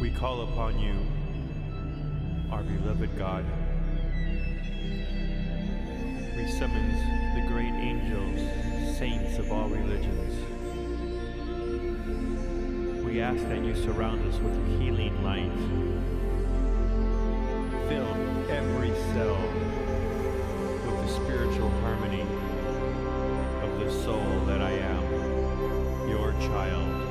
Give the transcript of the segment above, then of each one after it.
We call upon you, our beloved God. We summons the great angels, saints of all religions. We ask that you surround us with healing light. Fill every cell with the spiritual harmony of the soul that I am, your child.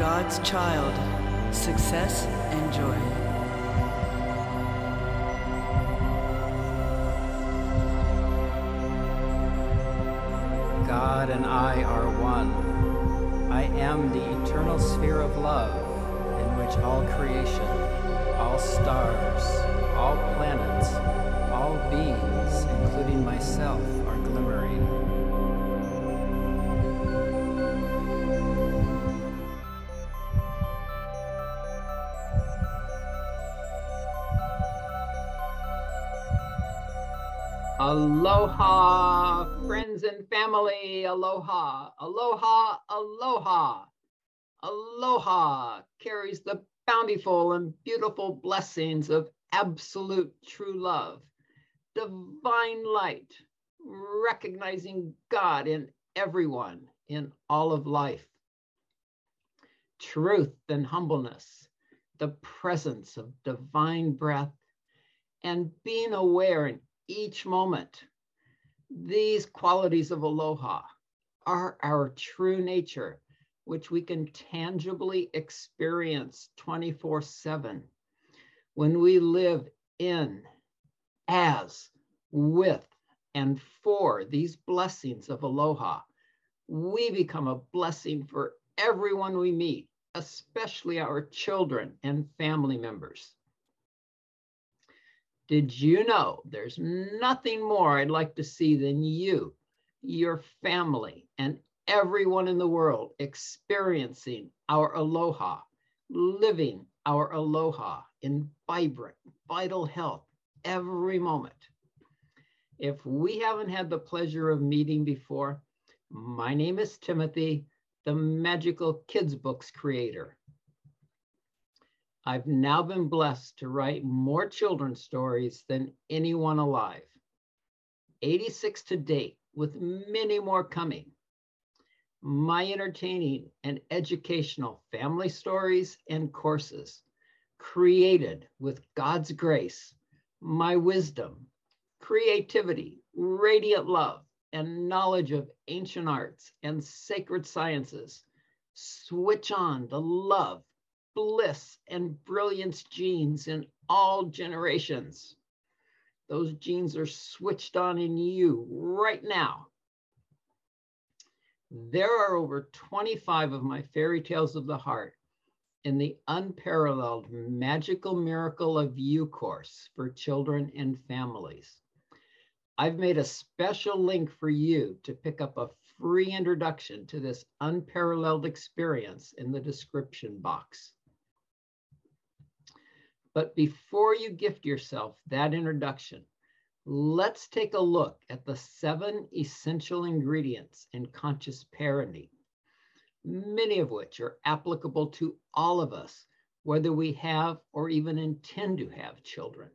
God's child. Success and joy. God and I are one. I am the eternal sphere of love in which all creation, all stars, all planets, all beings, including myself, Aloha, friends and family. Aloha, aloha, aloha. Aloha carries the bountiful and beautiful blessings of absolute true love, divine light, recognizing God in everyone, in all of life. Truth and humbleness, the presence of divine breath, and being aware in each moment. These qualities of aloha are our true nature, which we can tangibly experience 24 7 when we live in, as, with, and for these blessings of aloha. We become a blessing for everyone we meet, especially our children and family members. Did you know there's nothing more I'd like to see than you, your family, and everyone in the world experiencing our aloha, living our aloha in vibrant, vital health every moment? If we haven't had the pleasure of meeting before, my name is Timothy, the Magical Kids Books creator. I've now been blessed to write more children's stories than anyone alive. 86 to date, with many more coming. My entertaining and educational family stories and courses, created with God's grace, my wisdom, creativity, radiant love, and knowledge of ancient arts and sacred sciences, switch on the love bliss and brilliance genes in all generations. Those genes are switched on in you right now. There are over 25 of my fairy tales of the heart in the unparalleled magical miracle of you course for children and families. I've made a special link for you to pick up a free introduction to this unparalleled experience in the description box. But before you gift yourself that introduction, let's take a look at the seven essential ingredients in conscious parenting, many of which are applicable to all of us, whether we have or even intend to have children.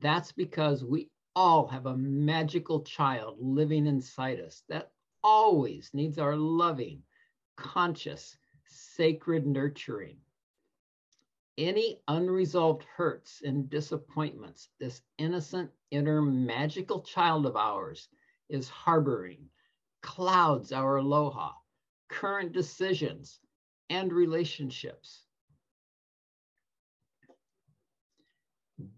That's because we all have a magical child living inside us that always needs our loving, conscious, sacred nurturing any unresolved hurts and disappointments this innocent inner magical child of ours is harboring clouds our aloha, current decisions, and relationships.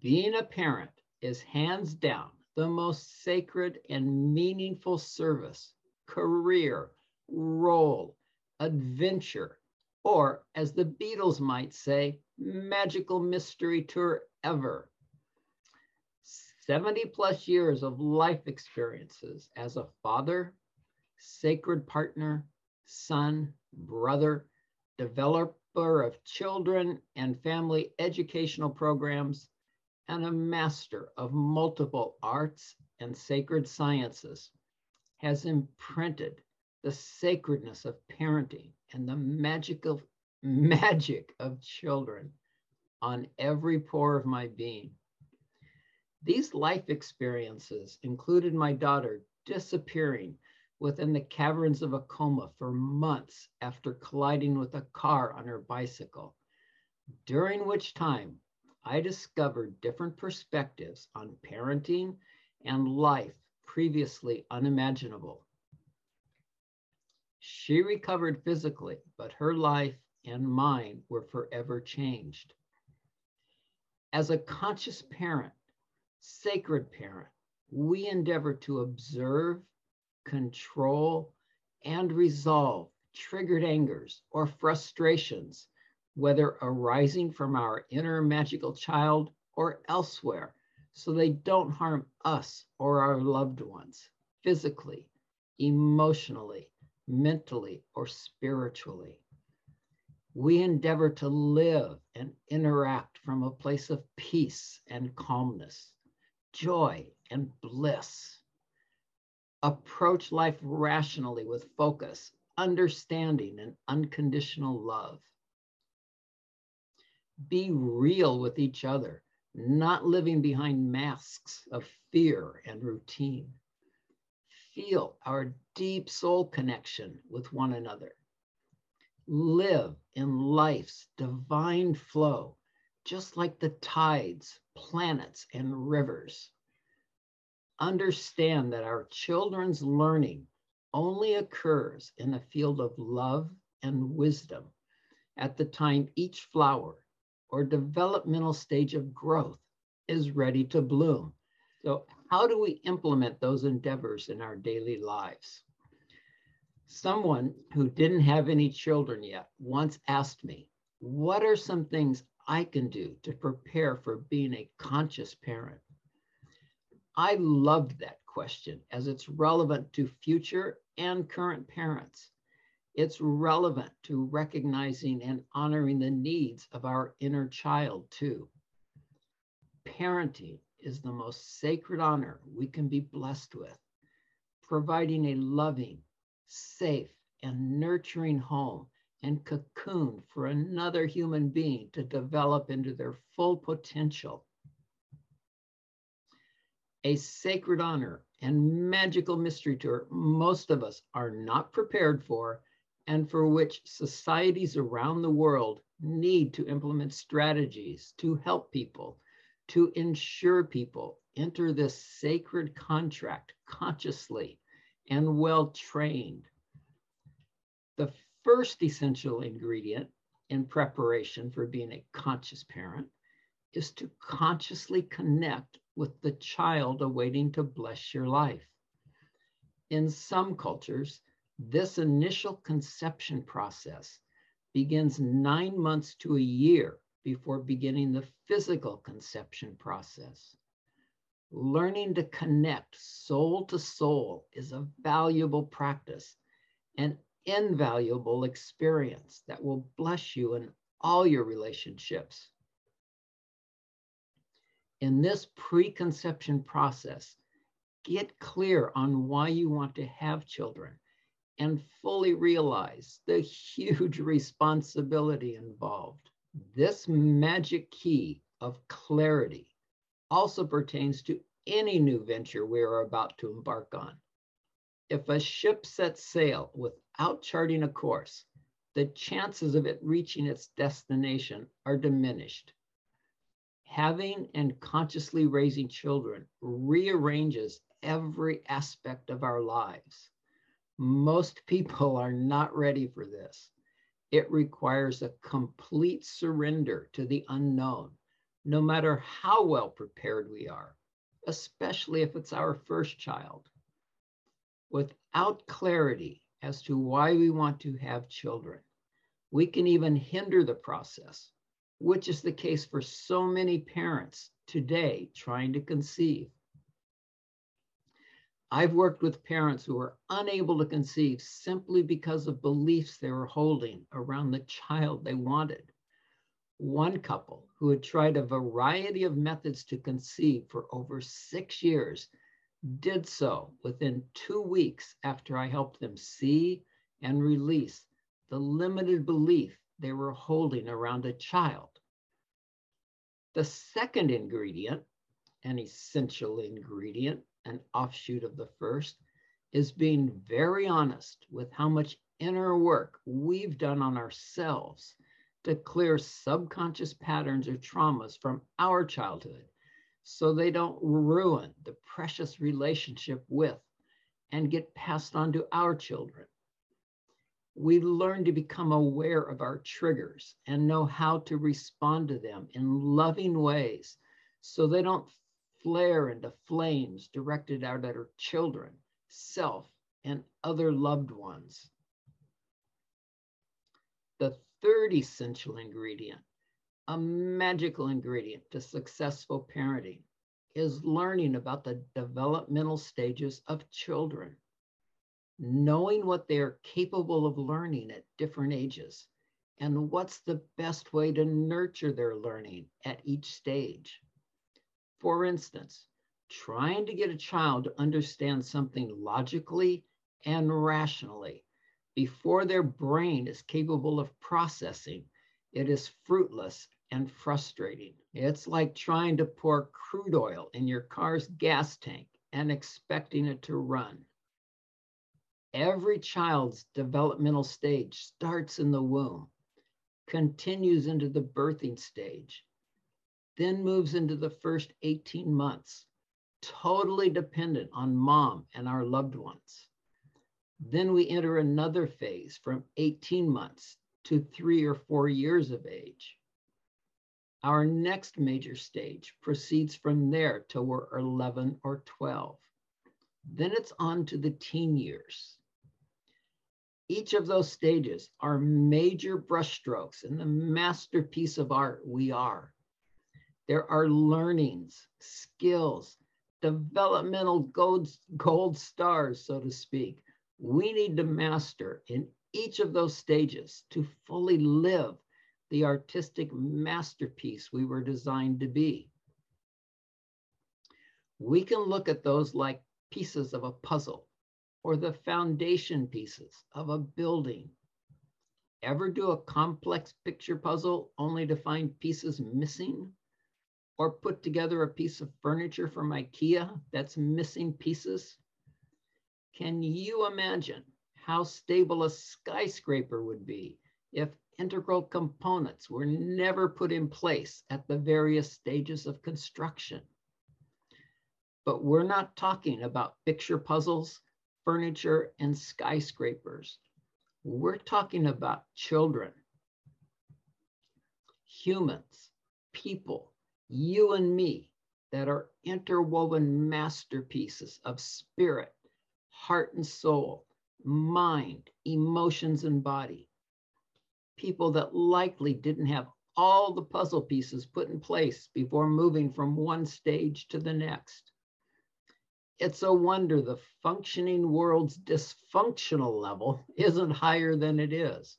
Being a parent is hands down the most sacred and meaningful service, career, role, adventure, or as the Beatles might say, magical mystery tour ever. 70 plus years of life experiences as a father, sacred partner, son, brother, developer of children and family educational programs, and a master of multiple arts and sacred sciences, has imprinted the sacredness of parenting and the magical magic of children on every pore of my being. These life experiences included my daughter disappearing within the caverns of a coma for months after colliding with a car on her bicycle, during which time I discovered different perspectives on parenting and life previously unimaginable. She recovered physically, but her life and mine were forever changed. As a conscious parent, sacred parent, we endeavor to observe, control, and resolve triggered angers or frustrations, whether arising from our inner magical child or elsewhere, so they don't harm us or our loved ones physically, emotionally, mentally, or spiritually. We endeavor to live and interact from a place of peace and calmness joy, and bliss. Approach life rationally with focus, understanding, and unconditional love. Be real with each other, not living behind masks of fear and routine. Feel our deep soul connection with one another. Live in life's divine flow just like the tides, planets, and rivers. Understand that our children's learning only occurs in a field of love and wisdom at the time each flower or developmental stage of growth is ready to bloom. So, how do we implement those endeavors in our daily lives? Someone who didn't have any children yet once asked me, What are some things I can do to prepare for being a conscious parent? I loved that question as it's relevant to future and current parents. It's relevant to recognizing and honoring the needs of our inner child, too. Parenting is the most sacred honor we can be blessed with, providing a loving, safe, and nurturing home and cocoon for another human being to develop into their full potential. A sacred honor and magical mystery tour most of us are not prepared for and for which societies around the world need to implement strategies to help people, to ensure people enter this sacred contract consciously and well trained. The first essential ingredient in preparation for being a conscious parent is to consciously connect with the child awaiting to bless your life. In some cultures, this initial conception process begins nine months to a year before beginning the physical conception process. Learning to connect soul to soul is a valuable practice an invaluable experience that will bless you in all your relationships. In this preconception process, get clear on why you want to have children and fully realize the huge responsibility involved. This magic key of clarity also pertains to any new venture we are about to embark on. If a ship sets sail without charting a course, the chances of it reaching its destination are diminished. Having and consciously raising children rearranges every aspect of our lives. Most people are not ready for this. It requires a complete surrender to the unknown, no matter how well prepared we are, especially if it's our first child without clarity as to why we want to have children, we can even hinder the process, which is the case for so many parents today trying to conceive. I've worked with parents who were unable to conceive simply because of beliefs they were holding around the child they wanted. One couple who had tried a variety of methods to conceive for over six years did so within two weeks after I helped them see and release the limited belief they were holding around a child. The second ingredient, an essential ingredient, an offshoot of the first, is being very honest with how much inner work we've done on ourselves to clear subconscious patterns or traumas from our childhood so they don't ruin the precious relationship with and get passed on to our children. We learn to become aware of our triggers and know how to respond to them in loving ways so they don't flare into flames directed out at her children, self, and other loved ones. The third essential ingredient, a magical ingredient to successful parenting, is learning about the developmental stages of children, knowing what they are capable of learning at different ages, and what's the best way to nurture their learning at each stage. For instance, trying to get a child to understand something logically and rationally before their brain is capable of processing, it is fruitless and frustrating. It's like trying to pour crude oil in your car's gas tank and expecting it to run. Every child's developmental stage starts in the womb, continues into the birthing stage, then moves into the first 18 months, totally dependent on mom and our loved ones. Then we enter another phase from 18 months to three or four years of age. Our next major stage proceeds from there till we're 11 or 12. Then it's on to the teen years. Each of those stages are major brushstrokes in the masterpiece of art we are. There are learnings, skills, developmental gold, gold stars, so to speak, we need to master in each of those stages to fully live the artistic masterpiece we were designed to be. We can look at those like pieces of a puzzle or the foundation pieces of a building. Ever do a complex picture puzzle only to find pieces missing? Or put together a piece of furniture from IKEA that's missing pieces? Can you imagine how stable a skyscraper would be if integral components were never put in place at the various stages of construction? But we're not talking about picture puzzles, furniture, and skyscrapers. We're talking about children, humans, people, you and me, that are interwoven masterpieces of spirit, heart and soul, mind, emotions and body. People that likely didn't have all the puzzle pieces put in place before moving from one stage to the next. It's a wonder the functioning world's dysfunctional level isn't higher than it is.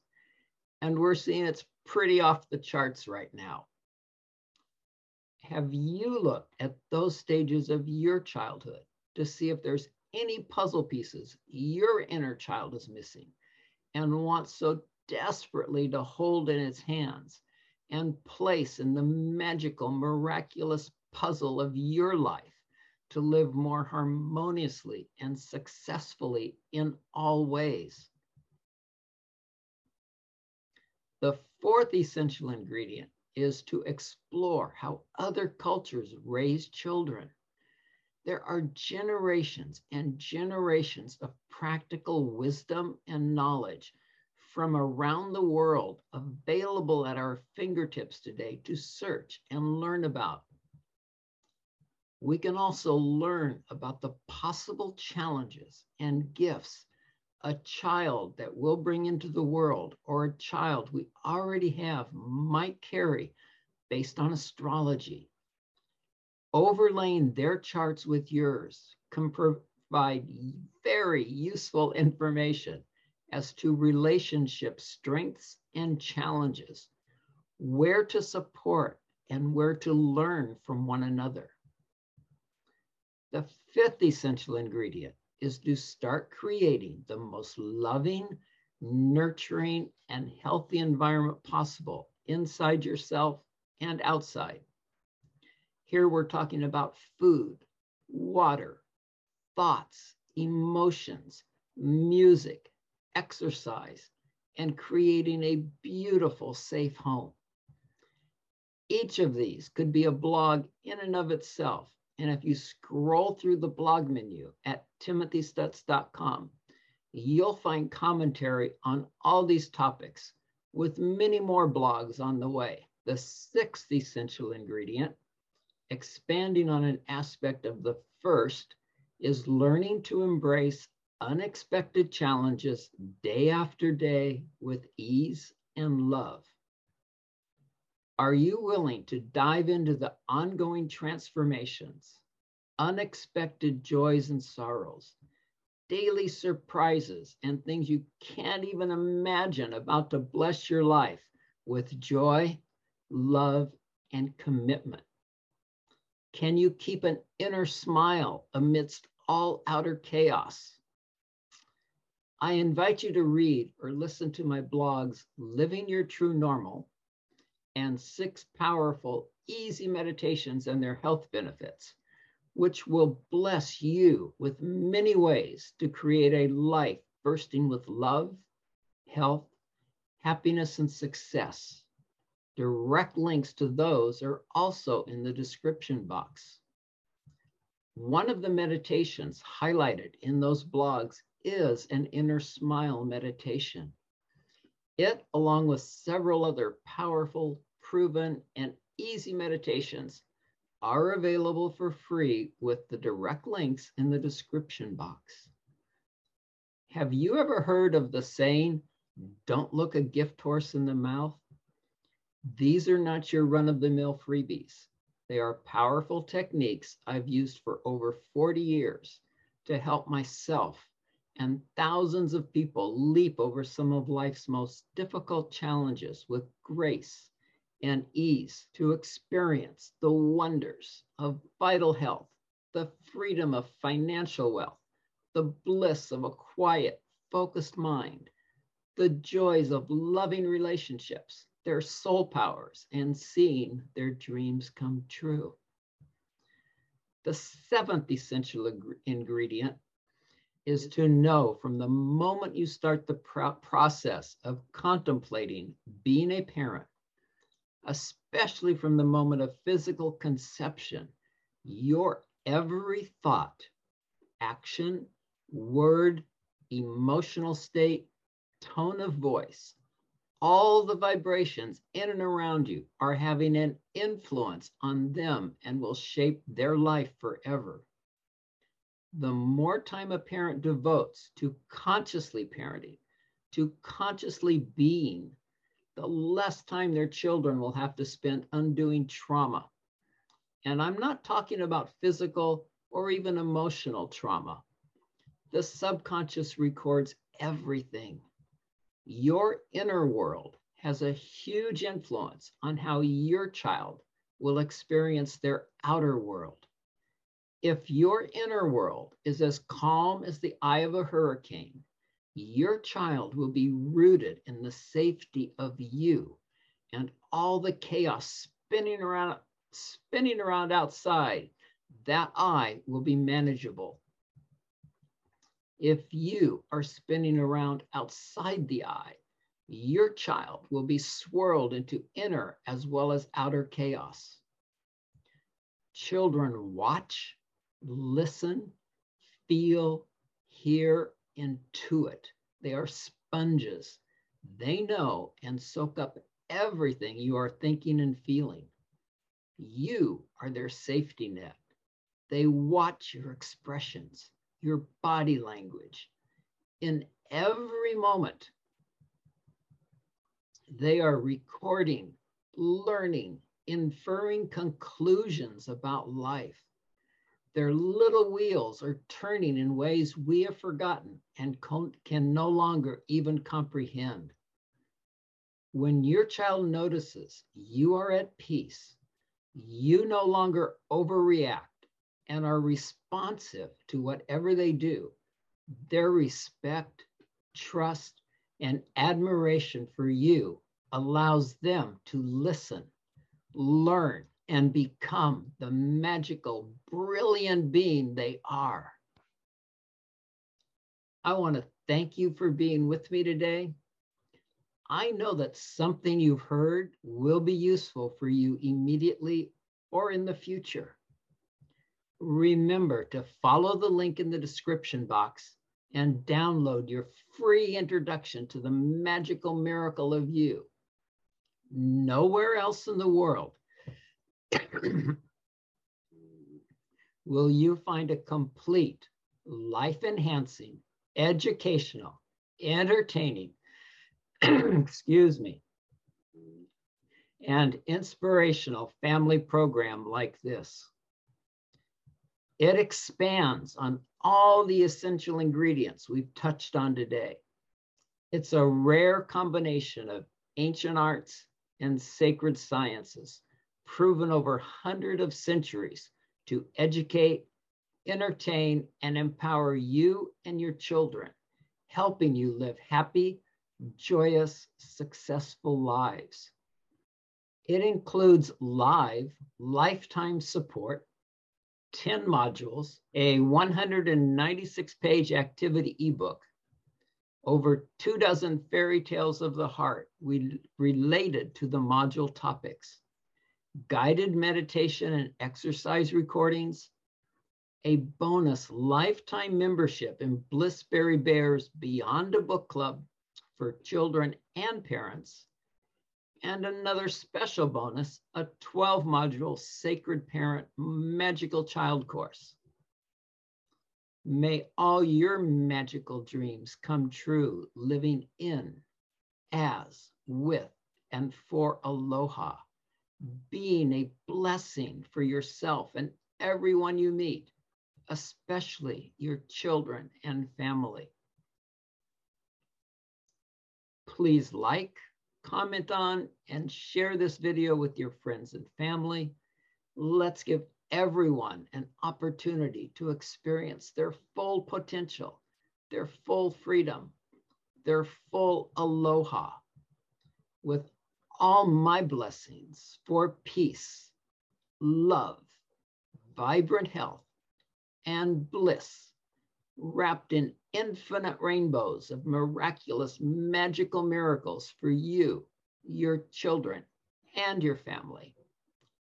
And we're seeing it's pretty off the charts right now have you looked at those stages of your childhood to see if there's any puzzle pieces your inner child is missing and wants so desperately to hold in its hands and place in the magical, miraculous puzzle of your life to live more harmoniously and successfully in all ways? The fourth essential ingredient is to explore how other cultures raise children. There are generations and generations of practical wisdom and knowledge from around the world available at our fingertips today to search and learn about. We can also learn about the possible challenges and gifts a child that we'll bring into the world or a child we already have might carry based on astrology. Overlaying their charts with yours can provide very useful information as to relationship strengths and challenges, where to support and where to learn from one another. The fifth essential ingredient is to start creating the most loving, nurturing, and healthy environment possible inside yourself and outside. Here we're talking about food, water, thoughts, emotions, music, exercise, and creating a beautiful, safe home. Each of these could be a blog in and of itself. And if you scroll through the blog menu at timothystutz.com, you'll find commentary on all these topics with many more blogs on the way. The sixth essential ingredient, expanding on an aspect of the first, is learning to embrace unexpected challenges day after day with ease and love. Are you willing to dive into the ongoing transformations, unexpected joys and sorrows, daily surprises, and things you can't even imagine about to bless your life with joy, love, and commitment? Can you keep an inner smile amidst all outer chaos? I invite you to read or listen to my blogs, Living Your True Normal, and six powerful, easy meditations and their health benefits which will bless you with many ways to create a life bursting with love, health, happiness, and success. Direct links to those are also in the description box. One of the meditations highlighted in those blogs is an inner smile meditation. It, along with several other powerful, proven, and easy meditations, are available for free with the direct links in the description box. Have you ever heard of the saying, don't look a gift horse in the mouth? These are not your run of the mill freebies. They are powerful techniques I've used for over 40 years to help myself and thousands of people leap over some of life's most difficult challenges with grace and ease to experience the wonders of vital health, the freedom of financial wealth, the bliss of a quiet, focused mind, the joys of loving relationships, their soul powers, and seeing their dreams come true. The seventh essential ingredient is to know from the moment you start the pro process of contemplating being a parent especially from the moment of physical conception, your every thought, action, word, emotional state, tone of voice, all the vibrations in and around you are having an influence on them and will shape their life forever. The more time a parent devotes to consciously parenting, to consciously being the less time their children will have to spend undoing trauma. And I'm not talking about physical or even emotional trauma. The subconscious records everything. Your inner world has a huge influence on how your child will experience their outer world. If your inner world is as calm as the eye of a hurricane, your child will be rooted in the safety of you and all the chaos spinning around spinning around outside that eye will be manageable. If you are spinning around outside the eye your child will be swirled into inner as well as outer chaos. Children watch listen feel hear intuit. They are sponges. They know and soak up everything you are thinking and feeling. You are their safety net. They watch your expressions, your body language. In every moment, they are recording, learning, inferring conclusions about life. Their little wheels are turning in ways we have forgotten and can no longer even comprehend. When your child notices you are at peace, you no longer overreact and are responsive to whatever they do, their respect, trust, and admiration for you allows them to listen, learn, and become the magical, brilliant being they are. I want to thank you for being with me today. I know that something you've heard will be useful for you immediately or in the future. Remember to follow the link in the description box and download your free introduction to the magical miracle of you. Nowhere else in the world will you find a complete, life enhancing, educational, entertaining, excuse me, and inspirational family program like this. It expands on all the essential ingredients we've touched on today. It's a rare combination of ancient arts and sacred sciences proven over hundreds of centuries to educate, entertain, and empower you and your children, helping you live happy, joyous, successful lives. It includes live, lifetime support, 10 modules, a 196 page activity ebook, over two dozen fairy tales of the heart we, related to the module topics, guided meditation and exercise recordings, a bonus lifetime membership in Blissberry Bears Beyond a Book Club for children and parents, and another special bonus, a 12 module Sacred Parent Magical Child course. May all your magical dreams come true, living in, as, with, and for aloha, being a blessing for yourself and everyone you meet, especially your children and family. Please like, comment on, and share this video with your friends and family. Let's give everyone an opportunity to experience their full potential, their full freedom, their full aloha with all my blessings for peace, love, vibrant health, and bliss, wrapped in infinite rainbows of miraculous, magical miracles for you, your children, and your family.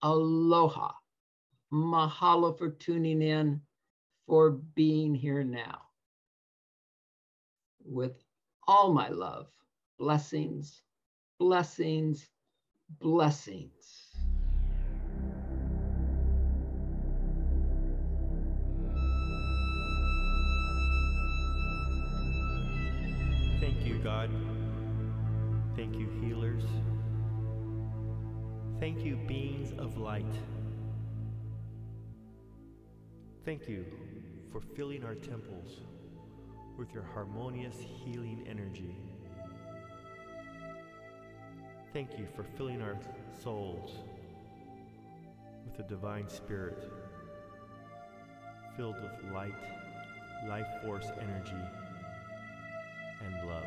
Aloha. Mahalo for tuning in, for being here now. With all my love, blessings, blessings, blessings. Thank you, God. Thank you, healers. Thank you, beings of light. Thank you for filling our temples with your harmonious healing energy. Thank you for filling our souls with the divine spirit filled with light, life force energy, and love.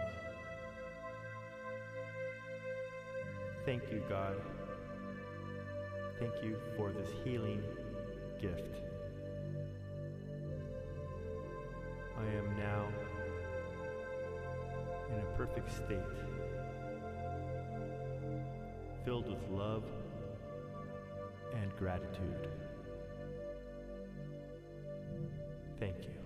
Thank you, God. Thank you for this healing gift. I am now in a perfect state, filled with love and gratitude. Thank you.